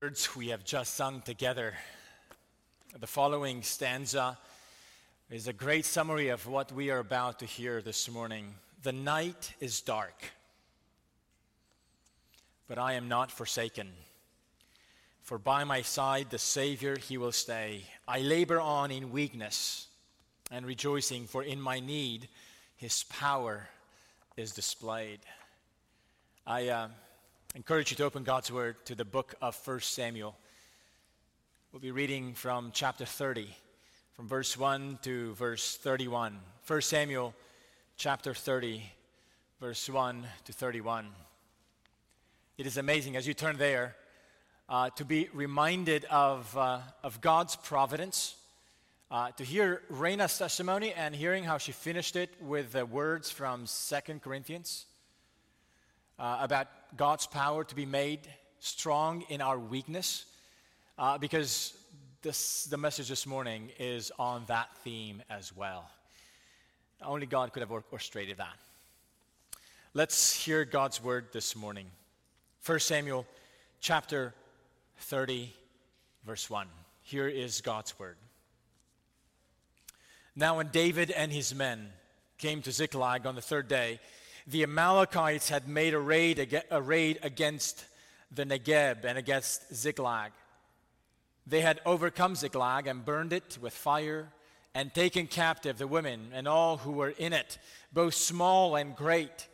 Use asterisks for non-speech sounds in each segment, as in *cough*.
words we have just sung together. The following stanza is a great summary of what we are about to hear this morning. The night is dark, but I am not forsaken. For by my side the Savior he will stay. I labor on in weakness and rejoicing, for in my need his power is displayed. I. Uh, encourage you to open God's Word to the book of 1 Samuel. We'll be reading from chapter 30, from verse 1 to verse 31. 1 Samuel chapter 30, verse 1 to 31. It is amazing as you turn there uh, to be reminded of, uh, of God's providence, uh, to hear Raina's testimony and hearing how she finished it with the words from Second Corinthians uh, about God's power to be made strong in our weakness, uh, because this, the message this morning is on that theme as well. Only God could have orchestrated that. Let's hear God's word this morning. 1 Samuel chapter 30, verse 1. Here is God's word. Now, when David and his men came to Ziklag on the third day, the Amalekites had made a raid, a raid against the Negeb and against Ziklag. They had overcome Ziklag and burned it with fire and taken captive the women and all who were in it, both small and great.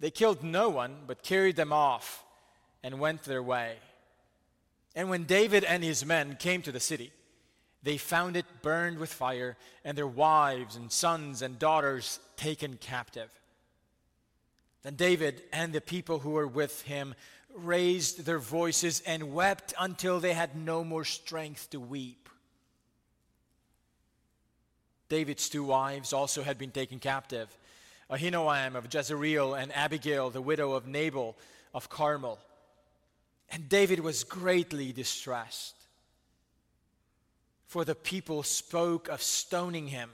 They killed no one, but carried them off and went their way. And when David and his men came to the city, they found it burned with fire, and their wives and sons and daughters taken captive. Then David and the people who were with him raised their voices and wept until they had no more strength to weep. David's two wives also had been taken captive Ahinoam of Jezreel and Abigail, the widow of Nabal of Carmel. And David was greatly distressed, for the people spoke of stoning him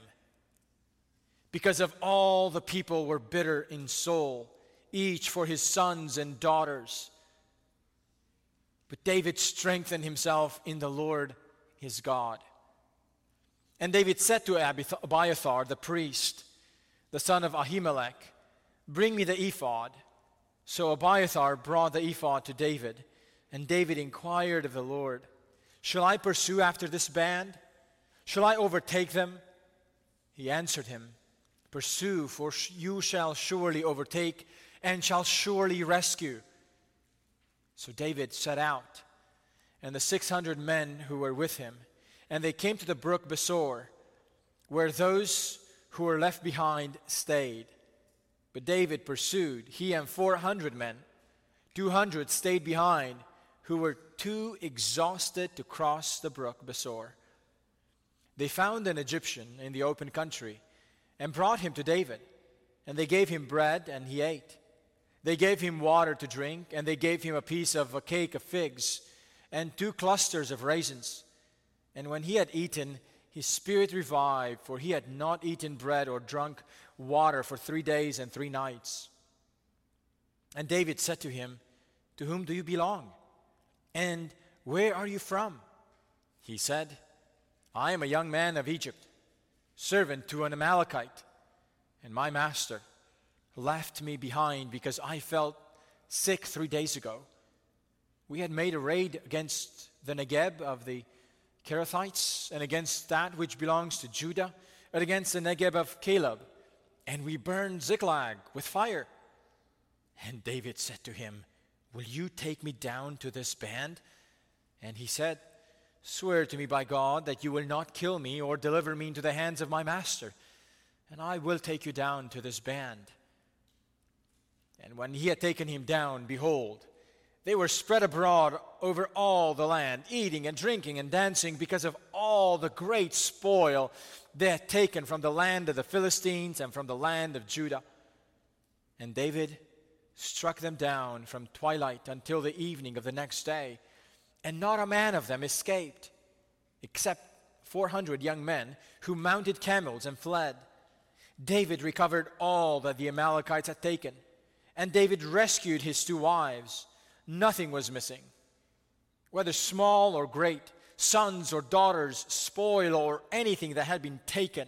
because of all the people were bitter in soul each for his sons and daughters. But David strengthened himself in the Lord his God. And David said to Abiathar, the priest, the son of Ahimelech, Bring me the ephod. So Abiathar brought the ephod to David, and David inquired of the Lord, Shall I pursue after this band? Shall I overtake them? He answered him, Pursue, for you shall surely overtake and shall surely rescue. So David set out, and the 600 men who were with him, and they came to the brook Besor, where those who were left behind stayed. But David pursued, he and 400 men. 200 stayed behind, who were too exhausted to cross the brook Besor. They found an Egyptian in the open country and brought him to David, and they gave him bread, and he ate. They gave him water to drink, and they gave him a piece of a cake of figs and two clusters of raisins. And when he had eaten, his spirit revived, for he had not eaten bread or drunk water for three days and three nights. And David said to him, To whom do you belong? And where are you from? He said, I am a young man of Egypt, servant to an Amalekite, and my master left me behind because I felt sick three days ago. We had made a raid against the Negeb of the Cherethites and against that which belongs to Judah and against the Negeb of Caleb. And we burned Ziklag with fire. And David said to him, Will you take me down to this band? And he said, Swear to me by God that you will not kill me or deliver me into the hands of my master, and I will take you down to this band. And when he had taken him down, behold, they were spread abroad over all the land, eating and drinking and dancing because of all the great spoil they had taken from the land of the Philistines and from the land of Judah. And David struck them down from twilight until the evening of the next day, and not a man of them escaped, except 400 young men who mounted camels and fled. David recovered all that the Amalekites had taken and David rescued his two wives. Nothing was missing. whether small or great, sons or daughters, spoil or anything that had been taken,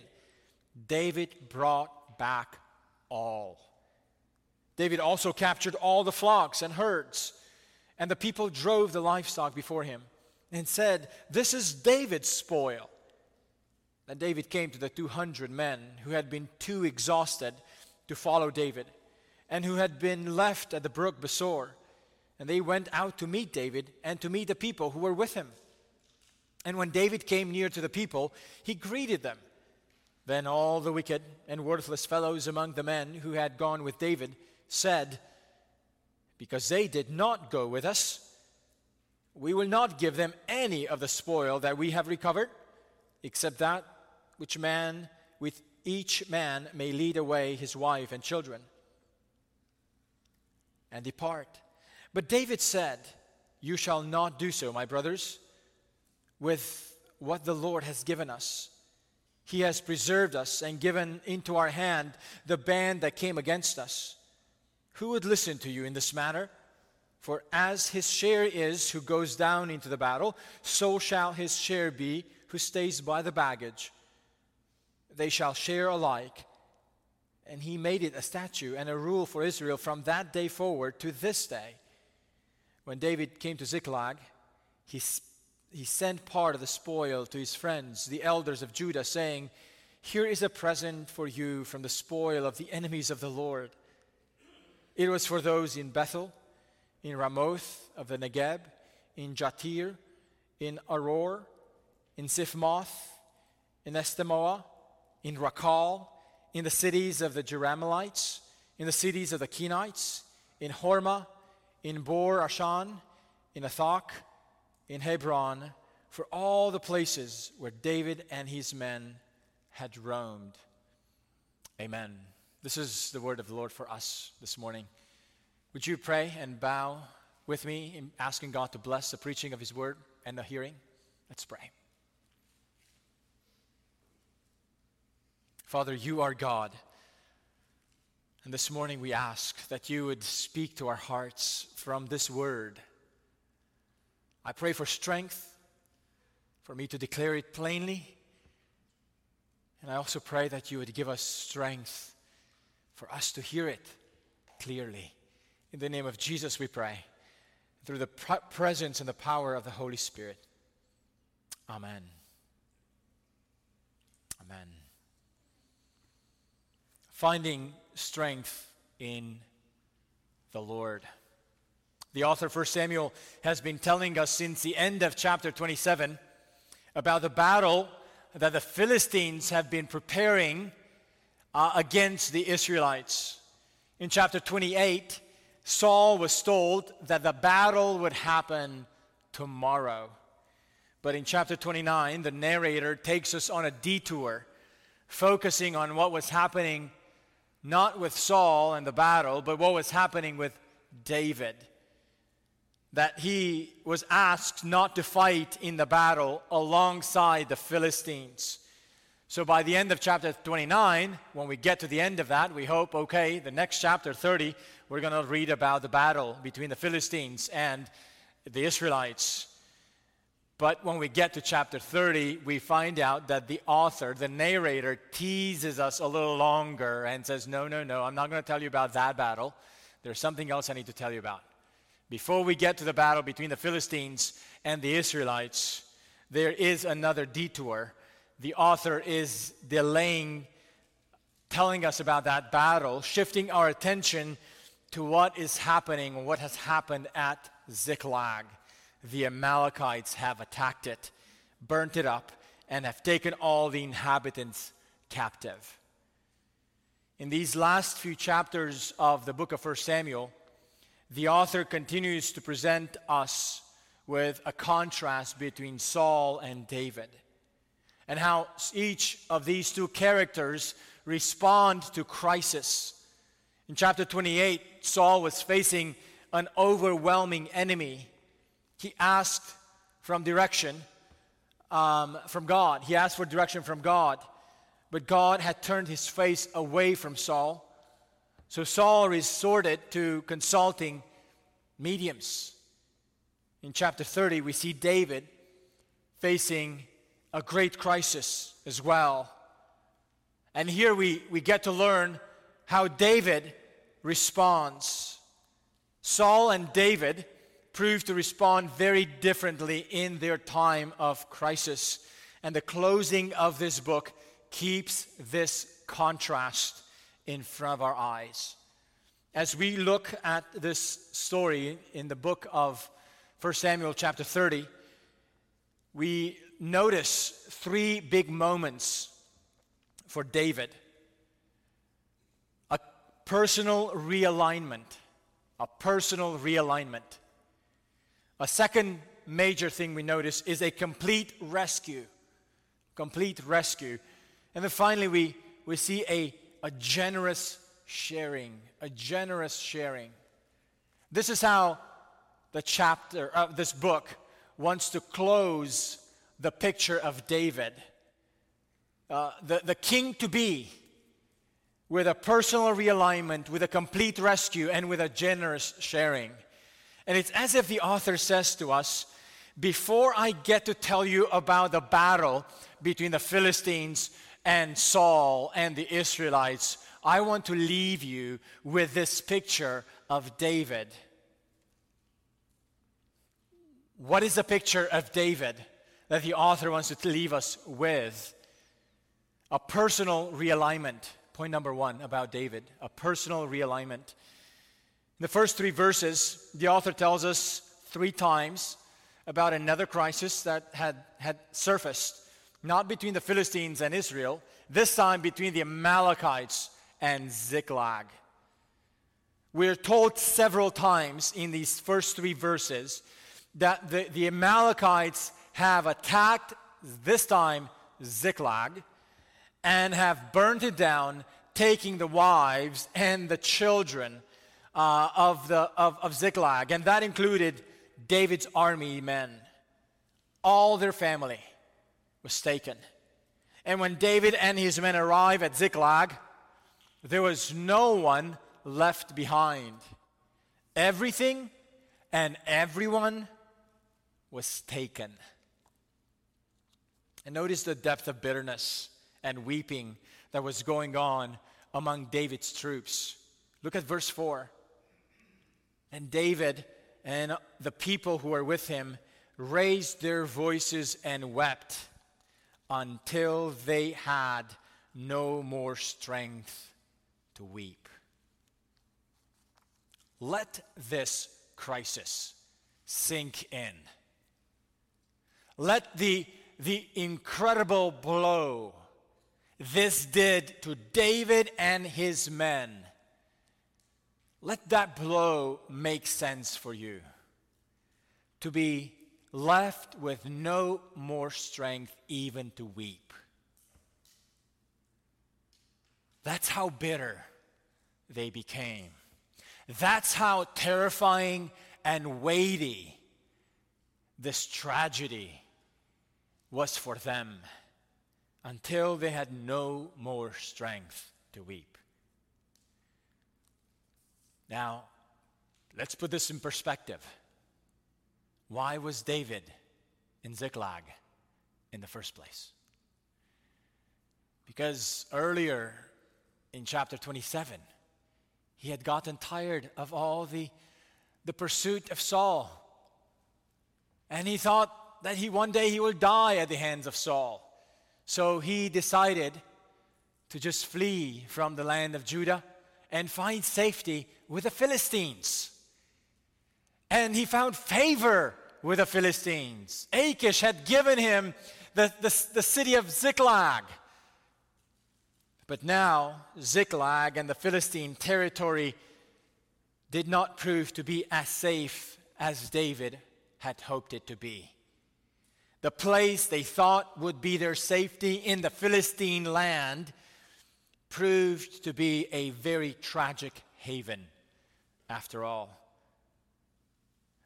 David brought back all. David also captured all the flocks and herds, and the people drove the livestock before him and said, This is David's spoil. Then David came to the 200 men who had been too exhausted to follow David and who had been left at the brook Besor. And they went out to meet David and to meet the people who were with him. And when David came near to the people, he greeted them. Then all the wicked and worthless fellows among the men who had gone with David said, Because they did not go with us, we will not give them any of the spoil that we have recovered, except that which man with each man may lead away his wife and children and depart. But David said, You shall not do so, my brothers, with what the Lord has given us. He has preserved us and given into our hand the band that came against us. Who would listen to you in this matter? For as his share is who goes down into the battle, so shall his share be who stays by the baggage. They shall share alike. And he made it a statute and a rule for Israel from that day forward to this day. When David came to Ziklag, he, he sent part of the spoil to his friends, the elders of Judah, saying, Here is a present for you from the spoil of the enemies of the Lord. It was for those in Bethel, in Ramoth of the Negeb, in Jatir, in Aroer, in Siphmoth, in Eshtemoa, in Racal, in the cities of the Jerahmeelites, in the cities of the Kenites, in Hormah, in Bor Ashan, in Athach, in Hebron, for all the places where David and his men had roamed. Amen. This is the word of the Lord for us this morning. Would you pray and bow with me in asking God to bless the preaching of his word and the hearing? Let's pray. Father, you are God. And this morning we ask that you would speak to our hearts from this word. I pray for strength, for me to declare it plainly. And I also pray that you would give us strength for us to hear it clearly. In the name of Jesus, we pray. Through the presence and the power of the Holy Spirit. Amen. Amen finding strength in the Lord. The author of 1 Samuel has been telling us since the end of chapter 27 about the battle that the Philistines have been preparing uh, against the Israelites. In chapter 28, Saul was told that the battle would happen tomorrow. But in chapter 29, the narrator takes us on a detour, focusing on what was happening not with Saul and the battle, but what was happening with David. That he was asked not to fight in the battle alongside the Philistines. So by the end of chapter 29, when we get to the end of that, we hope, okay, the next chapter 30, we're going to read about the battle between the Philistines and the Israelites. But when we get to chapter 30, we find out that the author, the narrator, teases us a little longer and says, No, no, no, I'm not going to tell you about that battle. There's something else I need to tell you about. Before we get to the battle between the Philistines and the Israelites, there is another detour. The author is delaying telling us about that battle, shifting our attention to what is happening, what has happened at Ziklag the Amalekites have attacked it, burnt it up, and have taken all the inhabitants captive. In these last few chapters of the book of 1 Samuel, the author continues to present us with a contrast between Saul and David, and how each of these two characters respond to crisis. In chapter 28, Saul was facing an overwhelming enemy he asked from direction um, from God. He asked for direction from God, but God had turned his face away from Saul. So Saul resorted to consulting mediums. In chapter 30, we see David facing a great crisis as well. And here we, we get to learn how David responds. Saul and David prove to respond very differently in their time of crisis. And the closing of this book keeps this contrast in front of our eyes. As we look at this story in the book of 1 Samuel, chapter 30, we notice three big moments for David a personal realignment, a personal realignment. A second major thing we notice is a complete rescue. Complete rescue. And then finally, we, we see a, a generous sharing. A generous sharing. This is how the chapter of uh, this book wants to close the picture of David, uh, the, the king to be, with a personal realignment, with a complete rescue, and with a generous sharing. And it's as if the author says to us, before I get to tell you about the battle between the Philistines and Saul and the Israelites, I want to leave you with this picture of David. What is the picture of David that the author wants to leave us with? A personal realignment. Point number one about David a personal realignment. In the first three verses, the author tells us three times about another crisis that had, had surfaced, not between the Philistines and Israel, this time between the Amalekites and Ziklag. We're told several times in these first three verses that the, the Amalekites have attacked, this time, Ziklag, and have burned it down, taking the wives and the children uh, of, the, of, of Ziklag, and that included David's army men. All their family was taken. And when David and his men arrived at Ziklag, there was no one left behind. Everything and everyone was taken. And notice the depth of bitterness and weeping that was going on among David's troops. Look at verse 4. And David and the people who were with him raised their voices and wept until they had no more strength to weep. Let this crisis sink in. Let the, the incredible blow this did to David and his men let that blow make sense for you. To be left with no more strength even to weep. That's how bitter they became. That's how terrifying and weighty this tragedy was for them until they had no more strength to weep. Now, let's put this in perspective. Why was David in Ziklag in the first place? Because earlier in chapter 27, he had gotten tired of all the, the pursuit of Saul. And he thought that he one day he will die at the hands of Saul. So he decided to just flee from the land of Judah and find safety with the Philistines. And he found favor with the Philistines. Achish had given him the, the, the city of Ziklag. But now, Ziklag and the Philistine territory did not prove to be as safe as David had hoped it to be. The place they thought would be their safety in the Philistine land proved to be a very tragic haven after all.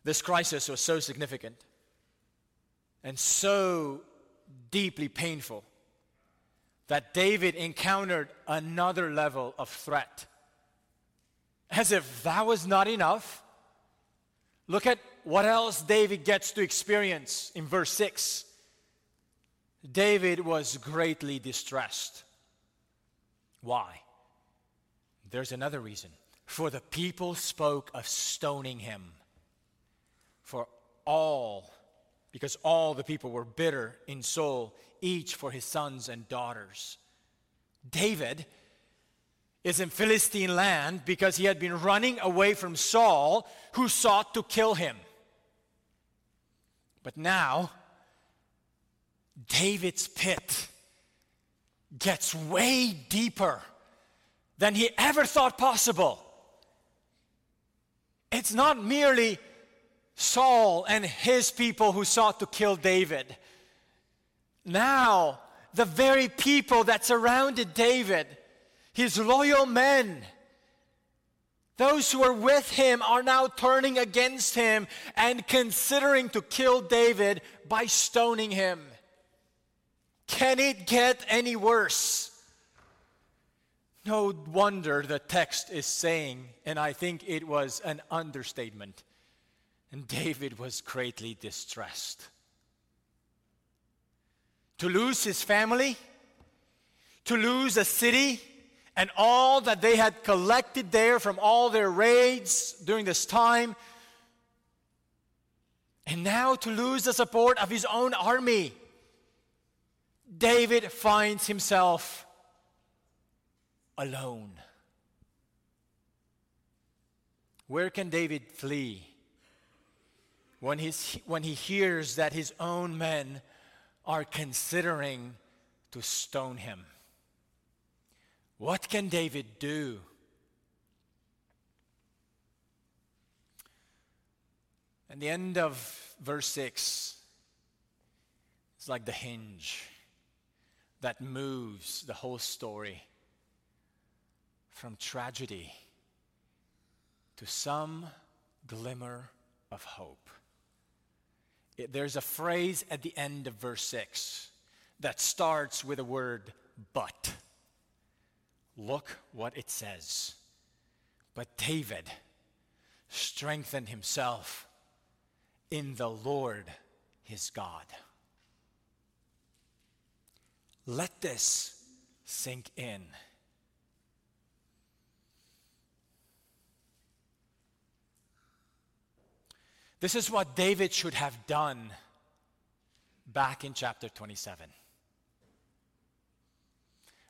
This crisis was so significant and so deeply painful that David encountered another level of threat. As if that was not enough, look at what else David gets to experience in verse 6? David was greatly distressed. Why? There's another reason. For the people spoke of stoning him. For all, because all the people were bitter in soul, each for his sons and daughters. David is in Philistine land because he had been running away from Saul, who sought to kill him. But now, David's pit gets way deeper than he ever thought possible. It's not merely Saul and his people who sought to kill David. Now, the very people that surrounded David, his loyal men, those who are with him are now turning against him and considering to kill David by stoning him. Can it get any worse? No wonder the text is saying, and I think it was an understatement, and David was greatly distressed. To lose his family, to lose a city, and all that they had collected there from all their raids during this time, and now to lose the support of his own army. David finds himself alone. Where can David flee when, he's, when he hears that his own men are considering to stone him? What can David do? And the end of verse 6 is like the hinge that moves the whole story from tragedy to some glimmer of hope. It, there's a phrase at the end of verse 6 that starts with the word but. Look what it says. But David strengthened himself in the Lord his God. Let this sink in. This is what David should have done back in chapter 27.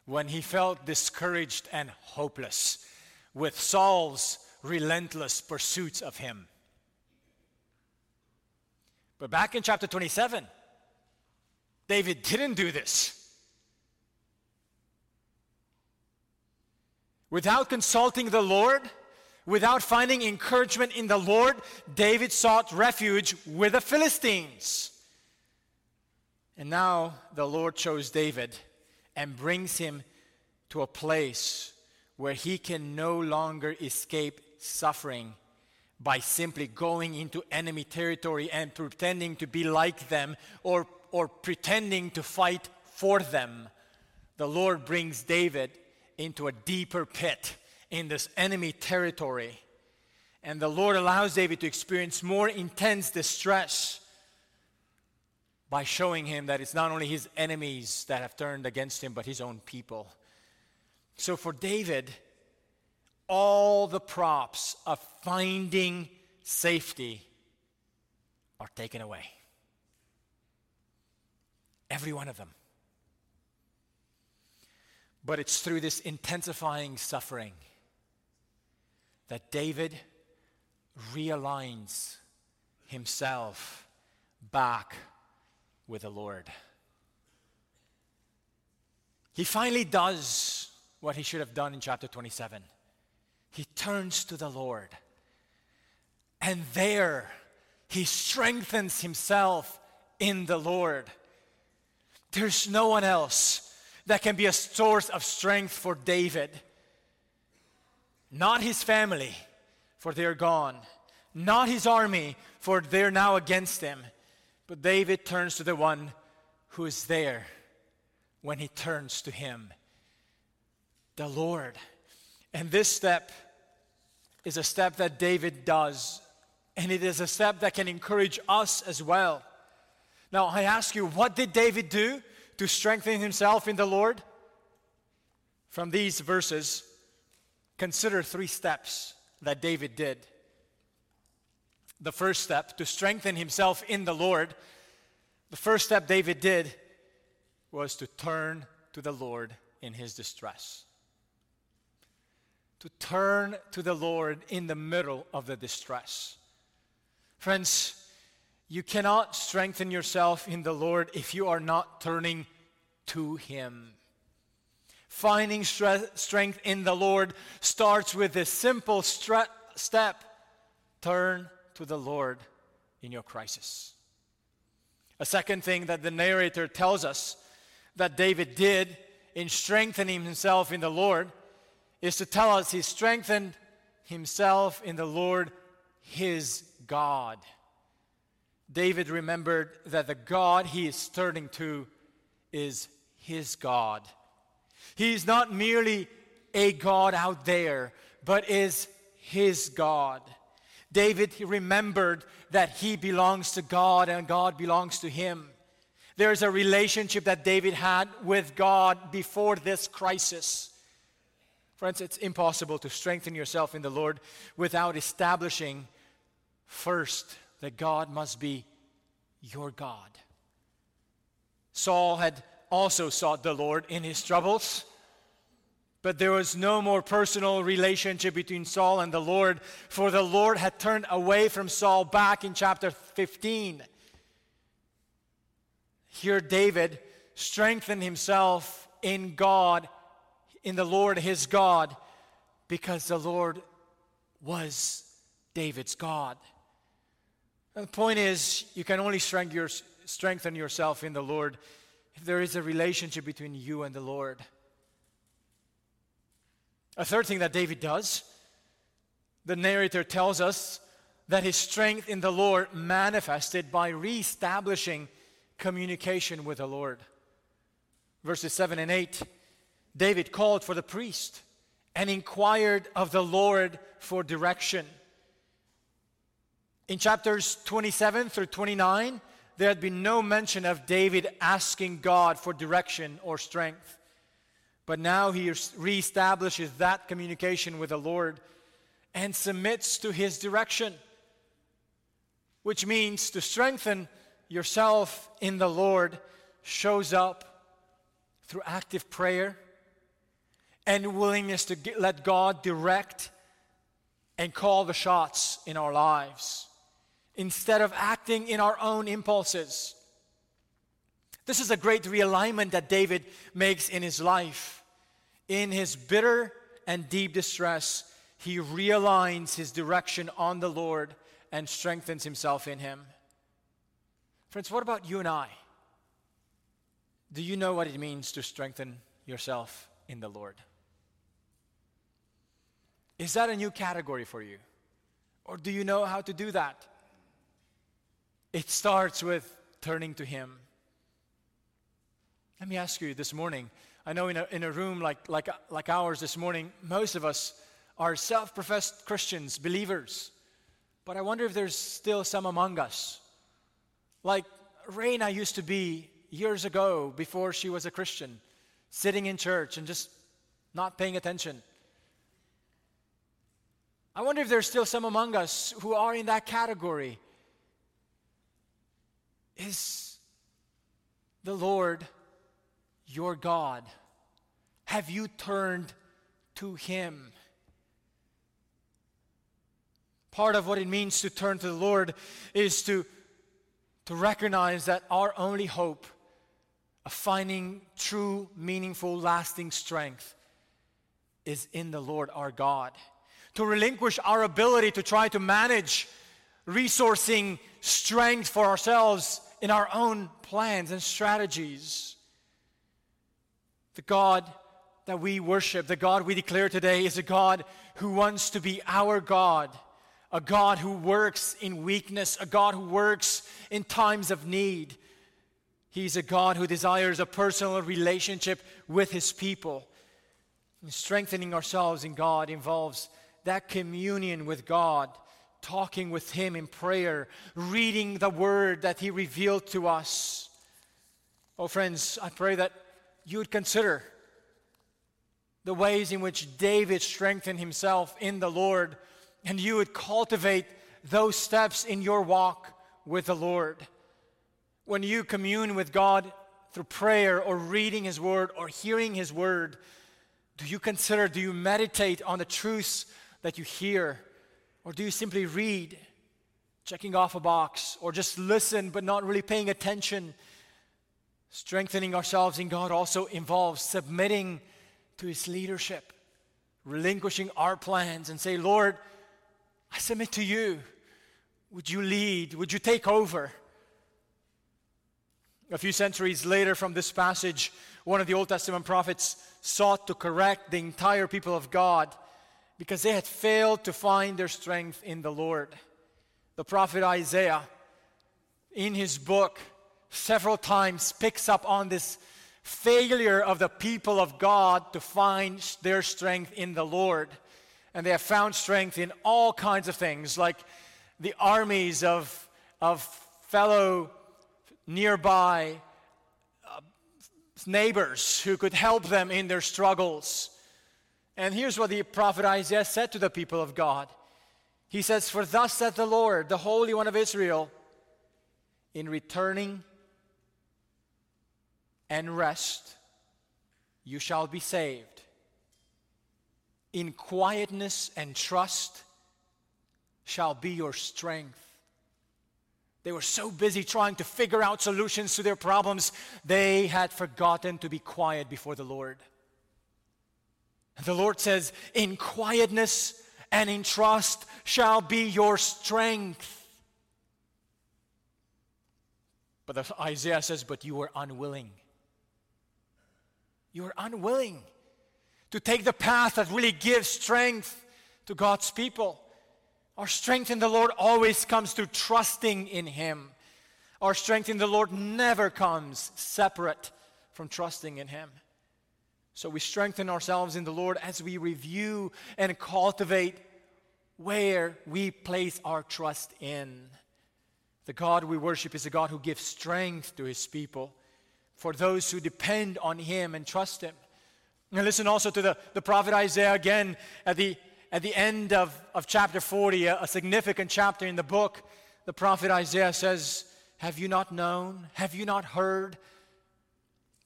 When he felt discouraged and hopeless with Saul's relentless pursuits of him. But back in chapter 27, David didn't do this. Without consulting the Lord, Without finding encouragement in the Lord, David sought refuge with the Philistines. And now the Lord chose David and brings him to a place where he can no longer escape suffering by simply going into enemy territory and pretending to be like them or, or pretending to fight for them. The Lord brings David into a deeper pit in this enemy territory. And the Lord allows David to experience more intense distress by showing him that it's not only his enemies that have turned against him, but his own people. So for David, all the props of finding safety are taken away. Every one of them. But it's through this intensifying suffering that David realigns himself back with the Lord. He finally does what he should have done in chapter 27. He turns to the Lord. And there he strengthens himself in the Lord. There's no one else that can be a source of strength for David not his family, for they're gone. Not his army, for they're now against him. But David turns to the one who is there when he turns to him the Lord. And this step is a step that David does and it is a step that can encourage us as well. Now, I ask you, what did David do to strengthen himself in the Lord? From these verses, consider three steps that David did. The first step, to strengthen himself in the Lord, the first step David did was to turn to the Lord in his distress. To turn to the Lord in the middle of the distress. Friends, you cannot strengthen yourself in the Lord if you are not turning to Him. Finding strength in the Lord starts with this simple stre- step turn to the Lord in your crisis. A second thing that the narrator tells us that David did in strengthening himself in the Lord is to tell us he strengthened himself in the Lord, his God. David remembered that the God he is turning to is his God. He is not merely a God out there, but is his God. David remembered that he belongs to God and God belongs to him. There's a relationship that David had with God before this crisis. Friends, it's impossible to strengthen yourself in the Lord without establishing first that God must be your God. Saul had also sought the Lord in his troubles. But there was no more personal relationship between Saul and the Lord, for the Lord had turned away from Saul back in chapter 15. Here, David strengthened himself in God, in the Lord his God, because the Lord was David's God. And the point is, you can only strengthen yourself in the Lord if there is a relationship between you and the Lord. A third thing that David does, the narrator tells us that his strength in the Lord manifested by reestablishing communication with the Lord. Verses 7 and 8 David called for the priest and inquired of the Lord for direction. In chapters 27 through 29, there had been no mention of David asking God for direction or strength. But now he reestablishes that communication with the Lord and submits to his direction, which means to strengthen yourself in the Lord shows up through active prayer and willingness to get, let God direct and call the shots in our lives instead of acting in our own impulses. This is a great realignment that David makes in his life. In his bitter and deep distress, he realigns his direction on the Lord and strengthens himself in him. Friends, what about you and I? Do you know what it means to strengthen yourself in the Lord? Is that a new category for you? Or do you know how to do that? It starts with turning to Him. Let me ask you this morning. I know in a, in a room like, like, like ours this morning, most of us are self professed Christians, believers. But I wonder if there's still some among us. Like Raina used to be years ago before she was a Christian, sitting in church and just not paying attention. I wonder if there's still some among us who are in that category is the Lord your God? Have you turned to Him? Part of what it means to turn to the Lord is to, to recognize that our only hope of finding true, meaningful, lasting strength is in the Lord our God. To relinquish our ability to try to manage resourcing strength for ourselves in our own plans and strategies. The God that we worship, the God we declare today, is a God who wants to be our God, a God who works in weakness, a God who works in times of need. He's a God who desires a personal relationship with his people. And strengthening ourselves in God involves that communion with God talking with Him in prayer, reading the Word that He revealed to us. Oh, friends, I pray that you would consider the ways in which David strengthened himself in the Lord, and you would cultivate those steps in your walk with the Lord. When you commune with God through prayer or reading His Word or hearing His Word, do you consider, do you meditate on the truths that you hear? Or do you simply read, checking off a box, or just listen but not really paying attention? Strengthening ourselves in God also involves submitting to His leadership, relinquishing our plans, and say, Lord, I submit to you. Would you lead? Would you take over? A few centuries later, from this passage, one of the Old Testament prophets sought to correct the entire people of God because they had failed to find their strength in the Lord. The prophet Isaiah, in his book, several times picks up on this failure of the people of God to find their strength in the Lord. And they have found strength in all kinds of things, like the armies of, of fellow nearby uh, neighbors who could help them in their struggles. And here's what the prophet Isaiah said to the people of God He says, For thus saith the Lord, the Holy One of Israel, in returning and rest you shall be saved. In quietness and trust shall be your strength. They were so busy trying to figure out solutions to their problems, they had forgotten to be quiet before the Lord. The Lord says, In quietness and in trust shall be your strength. But Isaiah says, But you were unwilling. You were unwilling to take the path that really gives strength to God's people. Our strength in the Lord always comes through trusting in Him. Our strength in the Lord never comes separate from trusting in Him. So we strengthen ourselves in the Lord as we review and cultivate where we place our trust in. The God we worship is a God who gives strength to his people for those who depend on him and trust him. And listen also to the, the prophet Isaiah again at the, at the end of, of chapter 40, a, a significant chapter in the book. The prophet Isaiah says, Have you not known? Have you not heard?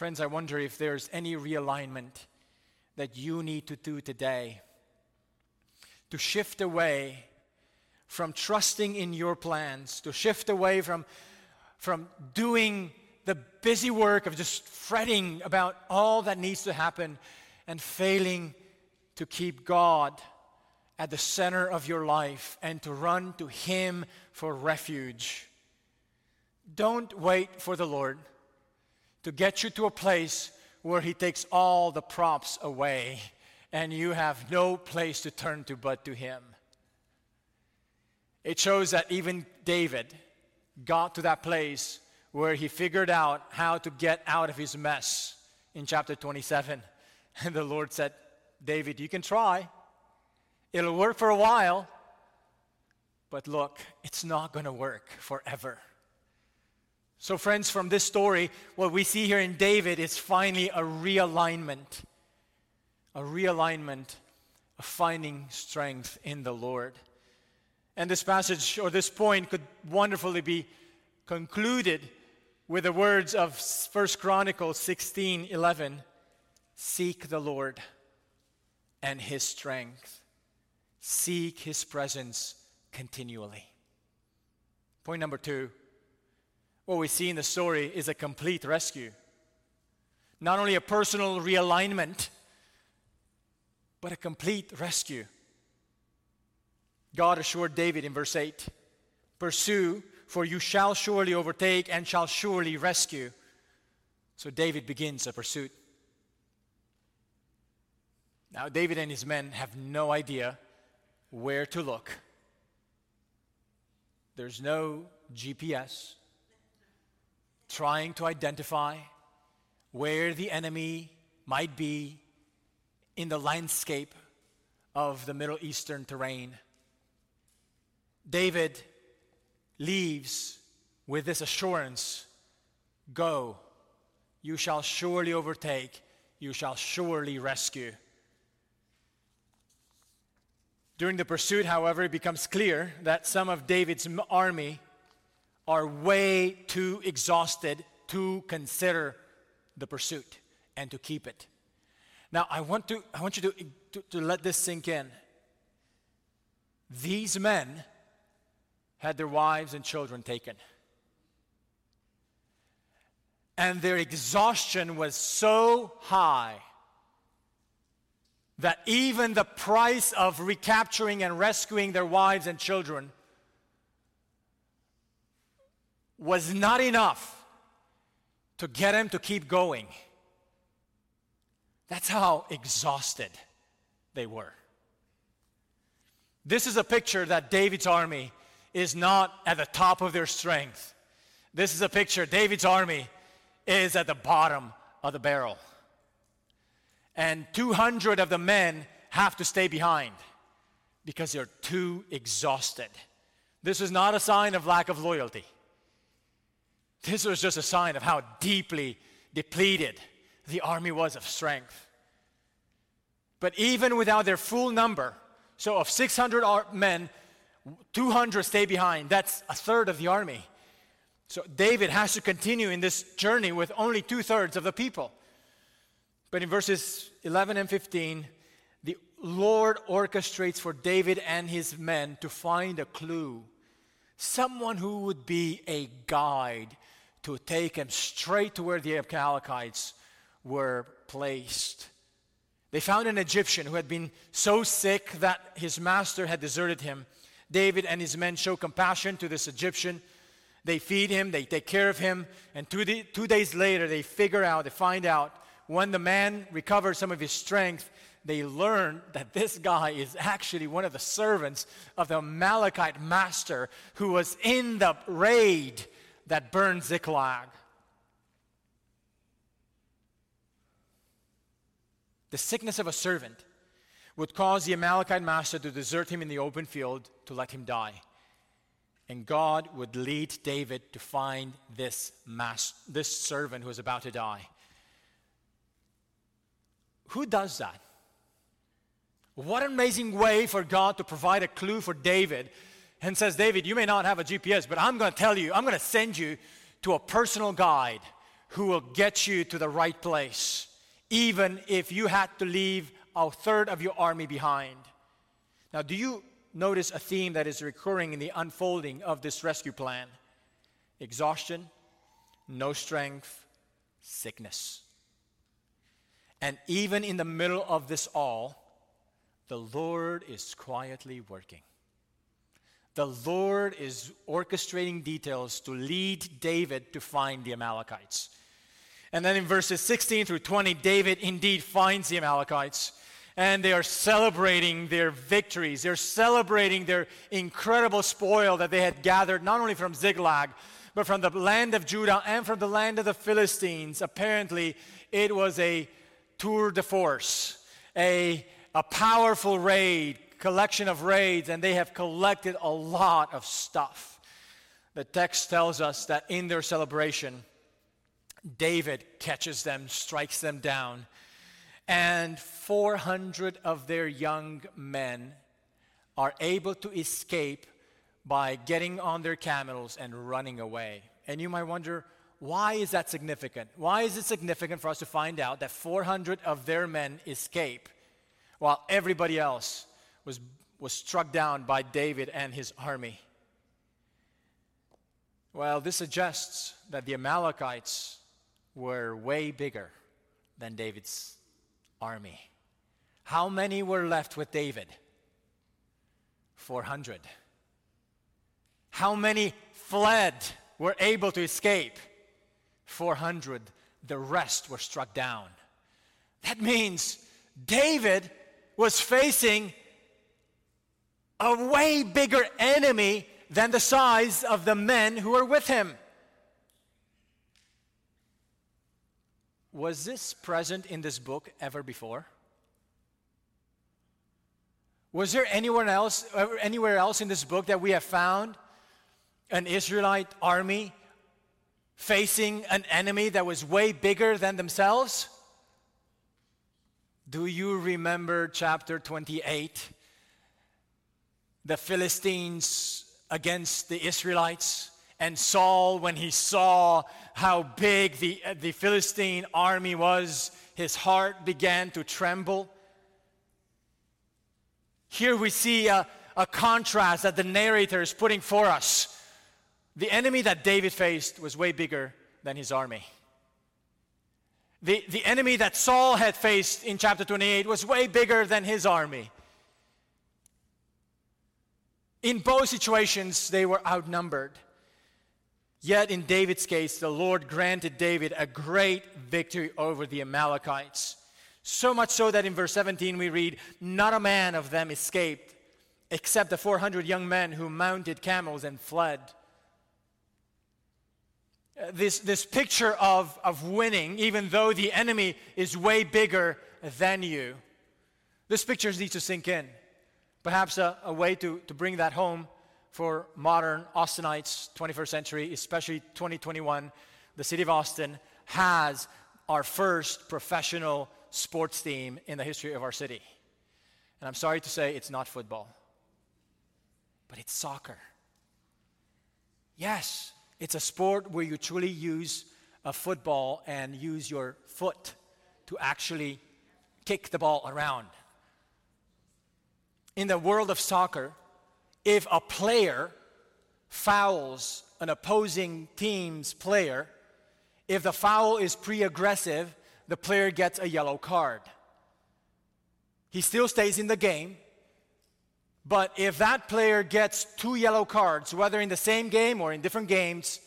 Friends, I wonder if there's any realignment that you need to do today to shift away from trusting in your plans, to shift away from, from doing the busy work of just fretting about all that needs to happen and failing to keep God at the center of your life and to run to Him for refuge. Don't wait for the Lord to get you to a place where He takes all the props away and you have no place to turn to but to Him. It shows that even David got to that place where he figured out how to get out of his mess in chapter 27. *laughs* And the Lord said, David, you can try. It'll work for a while, but look, it's not going to work forever. So, friends, from this story, what we see here in David is finally a realignment. A realignment of finding strength in the Lord. And this passage or this point could wonderfully be concluded with the words of 1 Chronicles 16 11 Seek the Lord and his strength, seek his presence continually. Point number two what we see in the story is a complete rescue. Not only a personal realignment, but a complete rescue. God assured David in verse 8 Pursue, for you shall surely overtake and shall surely rescue. So David begins a pursuit. Now, David and his men have no idea where to look. There's no GPS trying to identify where the enemy might be in the landscape of the Middle Eastern terrain. David leaves with this assurance Go, you shall surely overtake, you shall surely rescue. During the pursuit, however, it becomes clear that some of David's army are way too exhausted to consider the pursuit and to keep it. Now, I want, to, I want you to, to, to let this sink in. These men had their wives and children taken. And their exhaustion was so high that even the price of recapturing and rescuing their wives and children was not enough to get them to keep going. That's how exhausted they were. This is a picture that David's army is not at the top of their strength. This is a picture David's army is at the bottom of the barrel. And 200 of the men have to stay behind because they're too exhausted. This is not a sign of lack of loyalty. This was just a sign of how deeply depleted the army was of strength. But even without their full number, so of 600 men, 200 stay behind. That's a third of the army. So David has to continue in this journey with only two thirds of the people. But in verses 11 and 15, the Lord orchestrates for David and his men to find a clue, someone who would be a guide to take him straight to where the Amalekites were placed. They found an Egyptian who had been so sick that his master had deserted him. David and his men show compassion to this Egyptian. They feed him, they take care of him, and two, two days later, they figure out, they find out when the man recovers some of his strength, they learn that this guy is actually one of the servants of the Amalekite master who was in the raid that burned Ziklag. The sickness of a servant would cause the Amalekite master to desert him in the open field to let him die. And God would lead David to find this, mas- this servant who was about to die. Who does that? What an amazing way for God to provide a clue for David and says, David, you may not have a GPS, but I'm going to tell you, I'm going to send you to a personal guide who will get you to the right place, even if you had to leave a third of your army behind. Now, do you notice a theme that is recurring in the unfolding of this rescue plan? Exhaustion, no strength, sickness. And even in the middle of this all, the Lord is quietly working the Lord is orchestrating details to lead David to find the Amalekites. And then in verses 16 through 20, David indeed finds the Amalekites and they are celebrating their victories. They're celebrating their incredible spoil that they had gathered not only from Ziklag, but from the land of Judah and from the land of the Philistines. Apparently, it was a tour de force, a, a powerful raid collection of raids, and they have collected a lot of stuff. The text tells us that in their celebration, David catches them, strikes them down, and 400 of their young men are able to escape by getting on their camels and running away. And you might wonder, why is that significant? Why is it significant for us to find out that 400 of their men escape while everybody else was, was struck down by David and his army. Well, this suggests that the Amalekites were way bigger than David's army. How many were left with David? 400. How many fled, were able to escape? 400. The rest were struck down. That means David was facing a way bigger enemy than the size of the men who were with him. Was this present in this book ever before? Was there anyone else, anywhere else in this book that we have found an Israelite army facing an enemy that was way bigger than themselves? Do you remember chapter 28? The Philistines against the Israelites. And Saul, when he saw how big the, the Philistine army was, his heart began to tremble. Here we see a, a contrast that the narrator is putting for us. The enemy that David faced was way bigger than his army. The, the enemy that Saul had faced in chapter 28 was way bigger than his army. In both situations, they were outnumbered. Yet in David's case, the Lord granted David a great victory over the Amalekites. So much so that in verse 17 we read, Not a man of them escaped, except the 400 young men who mounted camels and fled. This, this picture of, of winning, even though the enemy is way bigger than you, this picture needs to sink in. Perhaps a, a way to, to bring that home for modern Austinites, 21st century, especially 2021, the city of Austin has our first professional sports team in the history of our city. And I'm sorry to say it's not football, but it's soccer. Yes, it's a sport where you truly use a football and use your foot to actually kick the ball around in the world of soccer, if a player fouls an opposing team's player, if the foul is pre aggressive, the player gets a yellow card. He still stays in the game, but if that player gets two yellow cards, whether in the same game or in different games,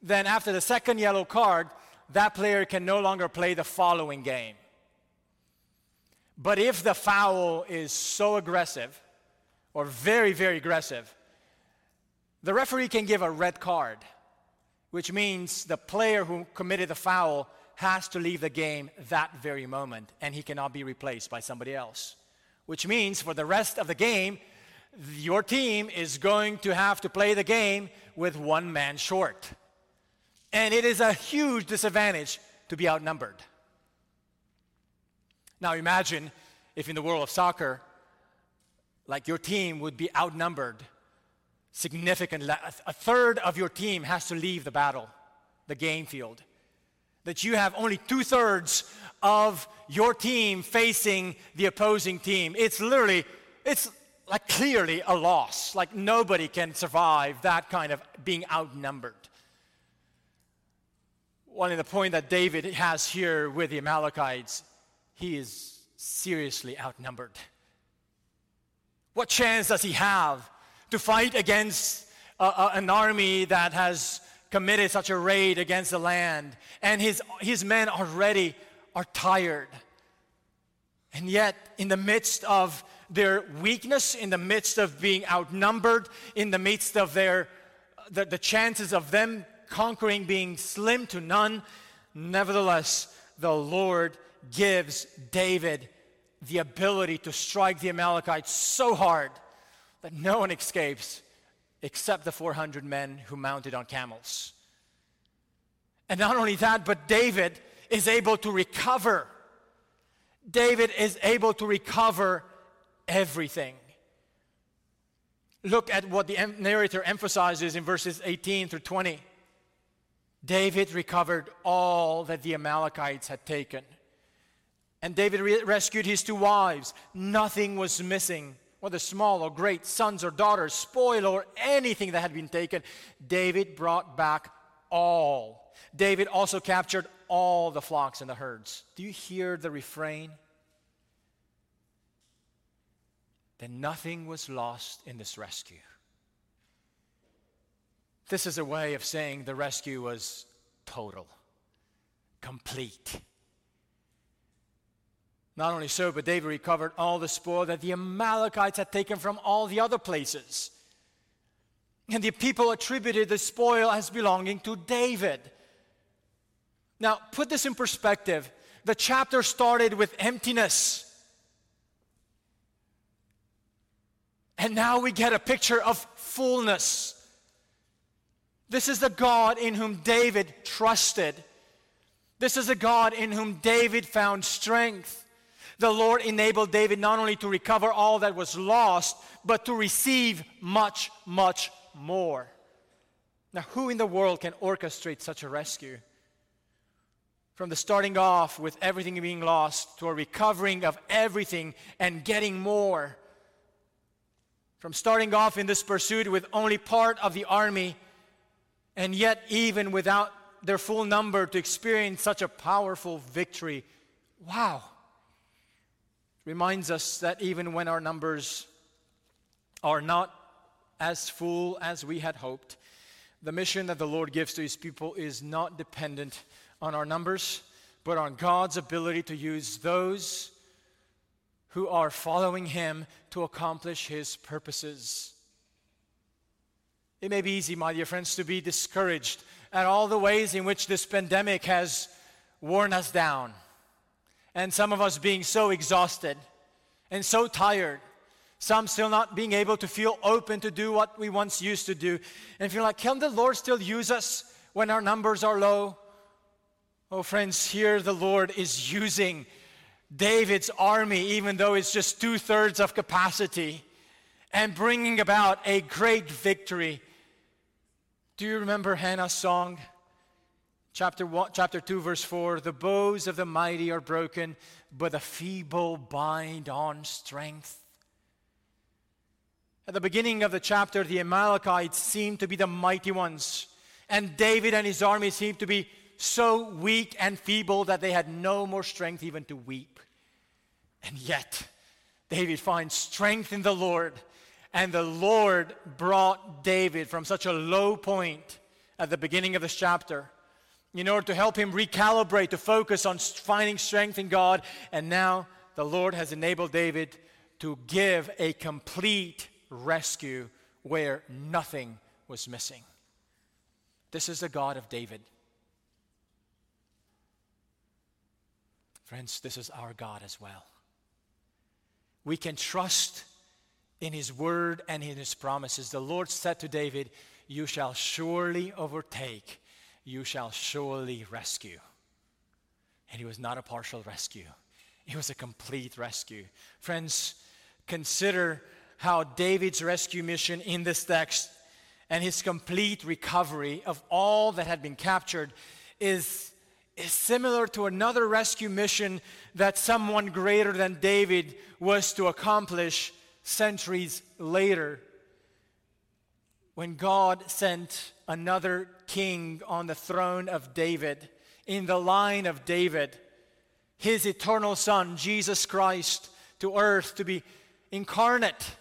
then after the second yellow card, that player can no longer play the following game. But if the foul is so aggressive or very, very aggressive, the referee can give a red card, which means the player who committed the foul has to leave the game that very moment and he cannot be replaced by somebody else. Which means for the rest of the game, your team is going to have to play the game with one man short. And it is a huge disadvantage to be outnumbered. Now imagine if in the world of soccer, like your team would be outnumbered significantly. A third of your team has to leave the battle, the game field. That you have only two thirds of your team facing the opposing team. It's literally, it's like clearly a loss. Like nobody can survive that kind of being outnumbered. One of the point that David has here with the Amalekites he is seriously outnumbered. What chance does he have to fight against a, a, an army that has committed such a raid against the land? And his, his men already are tired. And yet, in the midst of their weakness, in the midst of being outnumbered, in the midst of their the, the chances of them conquering being slim to none, nevertheless, the Lord gives David the ability to strike the Amalekites so hard that no one escapes except the 400 men who mounted on camels. And not only that, but David is able to recover. David is able to recover everything. Look at what the narrator emphasizes in verses 18 through 20. David recovered all that the Amalekites had taken. And David re- rescued his two wives. Nothing was missing, whether small or great, sons or daughters, spoil or anything that had been taken. David brought back all. David also captured all the flocks and the herds. Do you hear the refrain? then nothing was lost in this rescue. This is a way of saying the rescue was total, complete. Not only so, but David recovered all the spoil that the Amalekites had taken from all the other places. And the people attributed the spoil as belonging to David. Now, put this in perspective. The chapter started with emptiness. And now we get a picture of fullness. This is the God in whom David trusted. This is the God in whom David found strength. The Lord enabled David not only to recover all that was lost, but to receive much, much more. Now, who in the world can orchestrate such a rescue? From the starting off with everything being lost to a recovering of everything and getting more. From starting off in this pursuit with only part of the army and yet, even without their full number, to experience such a powerful victory. Wow. Reminds us that even when our numbers are not as full as we had hoped, the mission that the Lord gives to his people is not dependent on our numbers, but on God's ability to use those who are following him to accomplish his purposes. It may be easy, my dear friends, to be discouraged at all the ways in which this pandemic has worn us down. And some of us being so exhausted and so tired. Some still not being able to feel open to do what we once used to do. And feel like, can the Lord still use us when our numbers are low? Oh, friends, here the Lord is using David's army, even though it's just two thirds of capacity, and bringing about a great victory do you remember Hannah's song? Chapter, one, chapter 2, verse 4 The bows of the mighty are broken, but the feeble bind on strength. At the beginning of the chapter, the Amalekites seemed to be the mighty ones, and David and his army seemed to be so weak and feeble that they had no more strength even to weep. And yet, David finds strength in the Lord and the Lord brought David from such a low point at the beginning of this chapter in order to help him recalibrate, to focus on finding strength in God. And now the Lord has enabled David to give a complete rescue where nothing was missing. This is the God of David. Friends, this is our God as well. We can trust in his word and in his promises. The Lord said to David, You shall surely overtake, you shall surely rescue. And it was not a partial rescue, it was a complete rescue. Friends, consider how David's rescue mission in this text and his complete recovery of all that had been captured is, is similar to another rescue mission that someone greater than David was to accomplish centuries later, when God sent another king on the throne of David, in the line of David, his eternal Son, Jesus Christ, to earth to be incarnate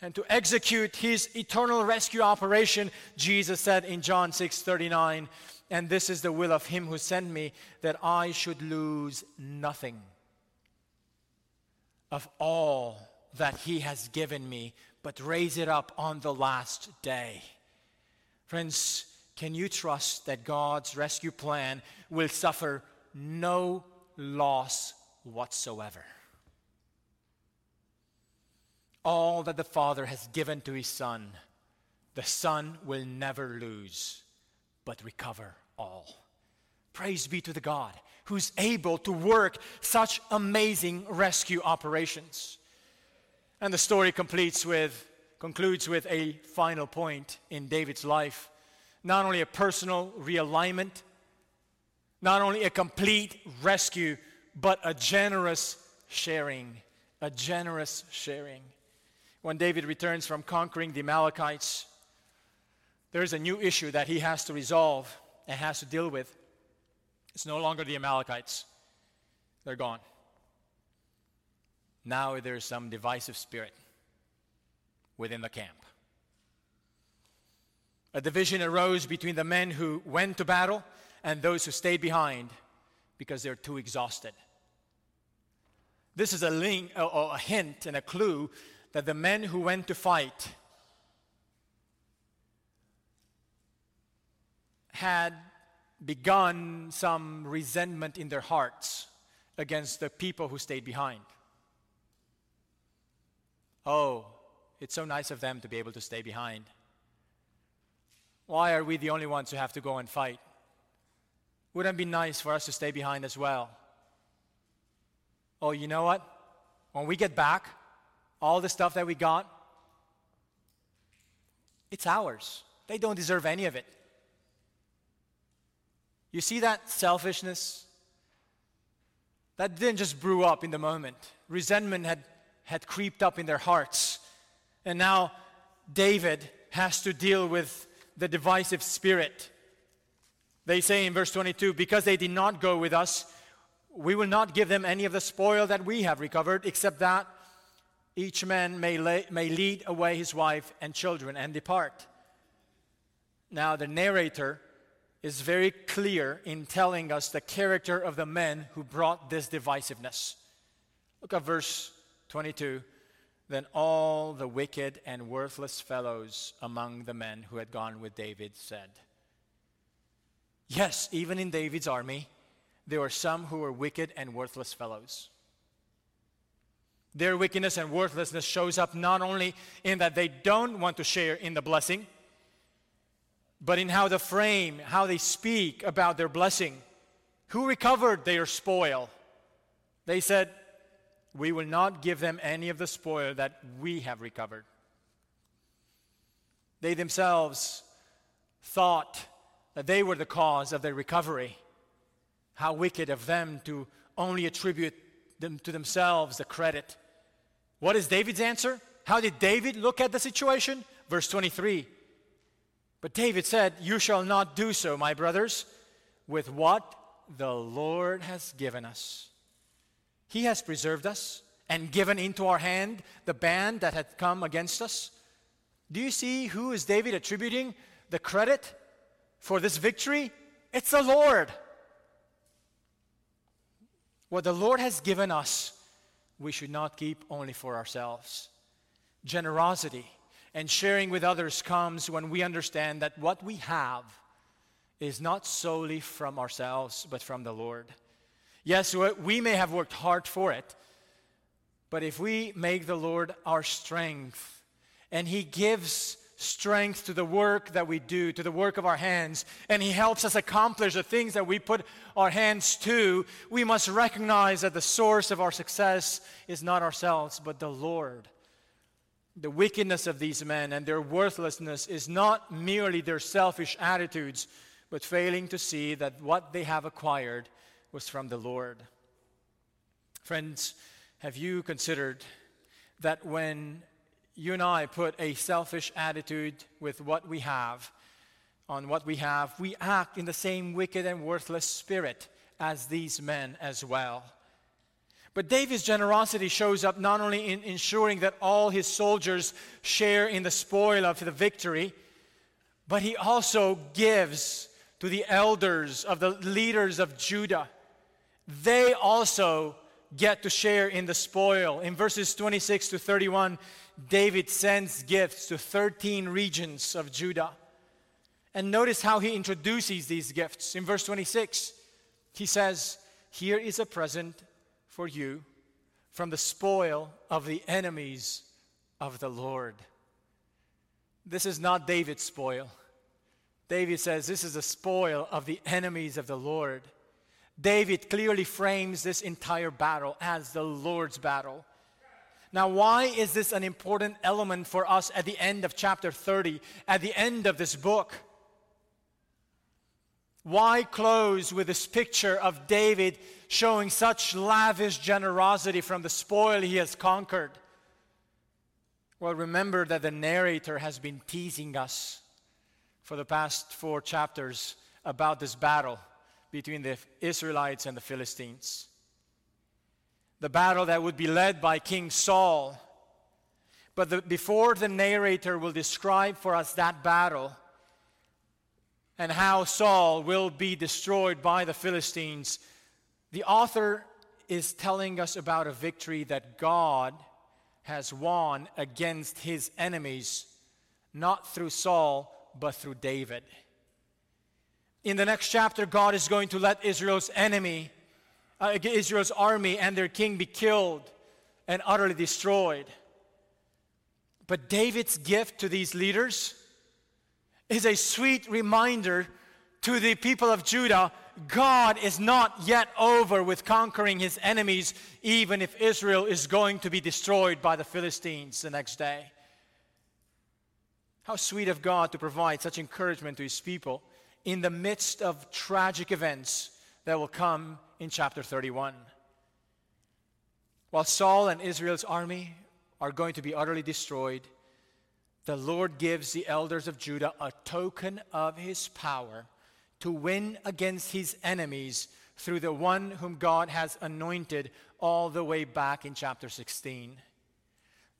and to execute his eternal rescue operation, Jesus said in John 6 39, and this is the will of him who sent me, that I should lose nothing of all that he has given me, but raise it up on the last day. Friends, can you trust that God's rescue plan will suffer no loss whatsoever? All that the Father has given to his Son, the Son will never lose, but recover all. Praise be to the God who's able to work such amazing rescue operations. And the story completes with, concludes with a final point in David's life. Not only a personal realignment, not only a complete rescue, but a generous sharing. A generous sharing. When David returns from conquering the Amalekites, there's a new issue that he has to resolve and has to deal with. It's no longer the Amalekites, they're gone. Now there's some divisive spirit within the camp. A division arose between the men who went to battle and those who stayed behind because they're too exhausted. This is a, link, a, a hint and a clue that the men who went to fight had begun some resentment in their hearts against the people who stayed behind. Oh, it's so nice of them to be able to stay behind. Why are we the only ones who have to go and fight? Wouldn't it be nice for us to stay behind as well? Oh, you know what? When we get back, all the stuff that we got, it's ours. They don't deserve any of it. You see that selfishness? That didn't just brew up in the moment. Resentment had, had creeped up in their hearts. And now David has to deal with the divisive spirit. They say in verse 22 because they did not go with us, we will not give them any of the spoil that we have recovered, except that each man may, lay, may lead away his wife and children and depart. Now, the narrator is very clear in telling us the character of the men who brought this divisiveness. Look at verse 22. Then all the wicked and worthless fellows among the men who had gone with David said, Yes, even in David's army, there were some who were wicked and worthless fellows. Their wickedness and worthlessness shows up not only in that they don't want to share in the blessing, but in how the frame, how they speak about their blessing. Who recovered their spoil? They said, We will not give them any of the spoil that we have recovered. They themselves thought that they were the cause of their recovery. How wicked of them to only attribute them to themselves the credit. What is David's answer? How did David look at the situation? Verse 23 but David said, You shall not do so, my brothers, with what the Lord has given us. He has preserved us and given into our hand the band that had come against us. Do you see who is David attributing the credit for this victory? It's the Lord. What the Lord has given us, we should not keep only for ourselves. Generosity and sharing with others comes when we understand that what we have is not solely from ourselves, but from the Lord. Yes, we may have worked hard for it, but if we make the Lord our strength and He gives strength to the work that we do, to the work of our hands, and He helps us accomplish the things that we put our hands to, we must recognize that the source of our success is not ourselves, but the Lord. The wickedness of these men and their worthlessness is not merely their selfish attitudes, but failing to see that what they have acquired was from the Lord. Friends, have you considered that when you and I put a selfish attitude with what we have, on what we have, we act in the same wicked and worthless spirit as these men as well. But David's generosity shows up not only in ensuring that all his soldiers share in the spoil of the victory, but he also gives to the elders of the leaders of Judah. They also get to share in the spoil. In verses 26 to 31, David sends gifts to 13 regions of Judah. And notice how he introduces these gifts. In verse 26, he says, Here is a present for you from the spoil of the enemies of the Lord. This is not David's spoil. David says this is a spoil of the enemies of the Lord. David clearly frames this entire battle as the Lord's battle. Now, why is this an important element for us at the end of chapter 30, at the end of this book? Why close with this picture of David showing such lavish generosity from the spoil he has conquered? Well, remember that the narrator has been teasing us for the past four chapters about this battle between the Israelites and the Philistines. The battle that would be led by King Saul. But the, before the narrator will describe for us that battle and how Saul will be destroyed by the Philistines, the author is telling us about a victory that God has won against his enemies, not through Saul, but through David. In the next chapter, God is going to let Israel's enemy, uh, Israel's army, and their king be killed and utterly destroyed. But David's gift to these leaders is a sweet reminder to the people of Judah God is not yet over with conquering his enemies, even if Israel is going to be destroyed by the Philistines the next day. How sweet of God to provide such encouragement to his people in the midst of tragic events that will come in chapter 31. While Saul and Israel's army are going to be utterly destroyed, the Lord gives the elders of Judah a token of his power to win against his enemies through the one whom God has anointed all the way back in chapter 16.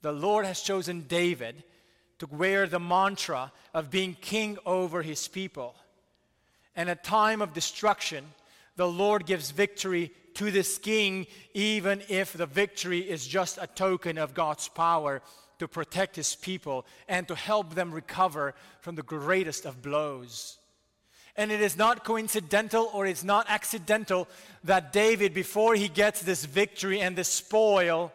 The Lord has chosen David to wear the mantra of being king over his people. And a time of destruction, the Lord gives victory to this king, even if the victory is just a token of God's power to protect his people and to help them recover from the greatest of blows. And it is not coincidental or it's not accidental that David, before he gets this victory and this spoil,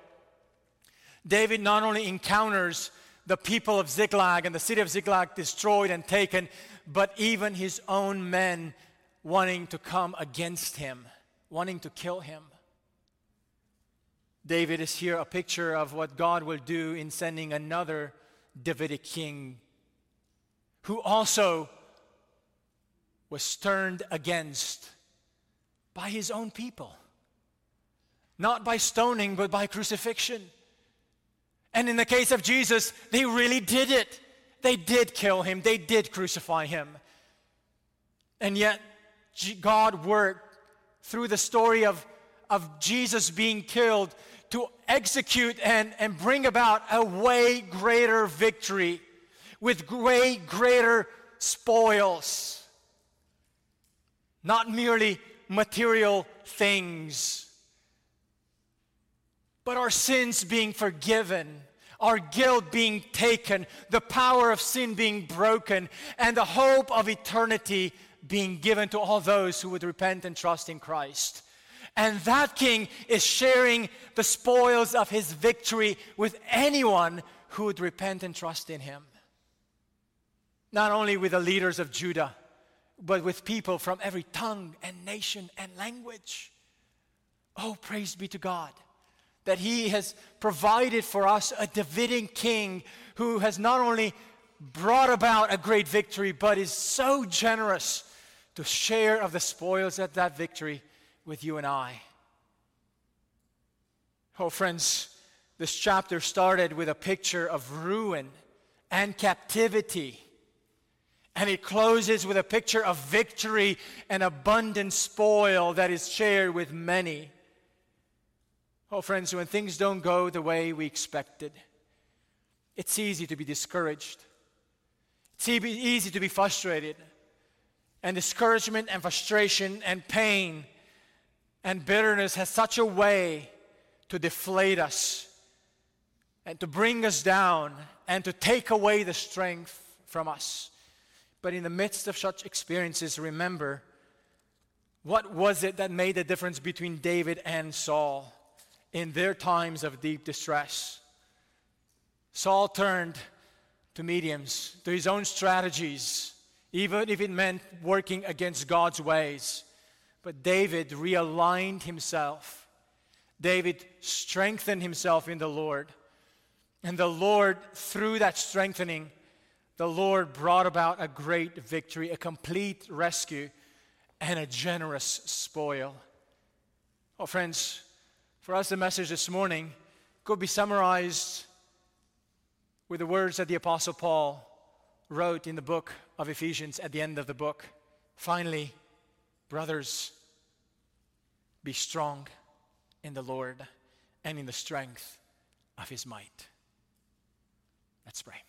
David not only encounters the people of Ziklag and the city of Ziklag destroyed and taken, but even his own men wanting to come against him wanting to kill him. David is here a picture of what God will do in sending another Davidic king who also was turned against by his own people. Not by stoning, but by crucifixion. And in the case of Jesus, they really did it. They did kill him, they did crucify him. And yet, God worked through the story of, of Jesus being killed to execute and, and bring about a way greater victory with way greater spoils. Not merely material things, but our sins being forgiven, our guilt being taken, the power of sin being broken, and the hope of eternity being given to all those who would repent and trust in Christ. And that king is sharing the spoils of his victory with anyone who would repent and trust in him. Not only with the leaders of Judah, but with people from every tongue and nation and language. Oh, praise be to God that he has provided for us a Davidic king who has not only brought about a great victory, but is so generous to share of the spoils of that victory with you and I. Oh, friends, this chapter started with a picture of ruin and captivity. And it closes with a picture of victory and abundant spoil that is shared with many. Oh, friends, when things don't go the way we expected, it's easy to be discouraged. It's easy to be frustrated and discouragement and frustration and pain and bitterness has such a way to deflate us and to bring us down and to take away the strength from us. But in the midst of such experiences, remember what was it that made the difference between David and Saul in their times of deep distress? Saul turned to mediums, to his own strategies even if it meant working against God's ways. But David realigned himself. David strengthened himself in the Lord. And the Lord, through that strengthening, the Lord brought about a great victory, a complete rescue, and a generous spoil. Oh, friends, for us, the message this morning could be summarized with the words that the Apostle Paul wrote in the book of Ephesians at the end of the book. Finally, brothers, be strong in the Lord and in the strength of his might. Let's pray.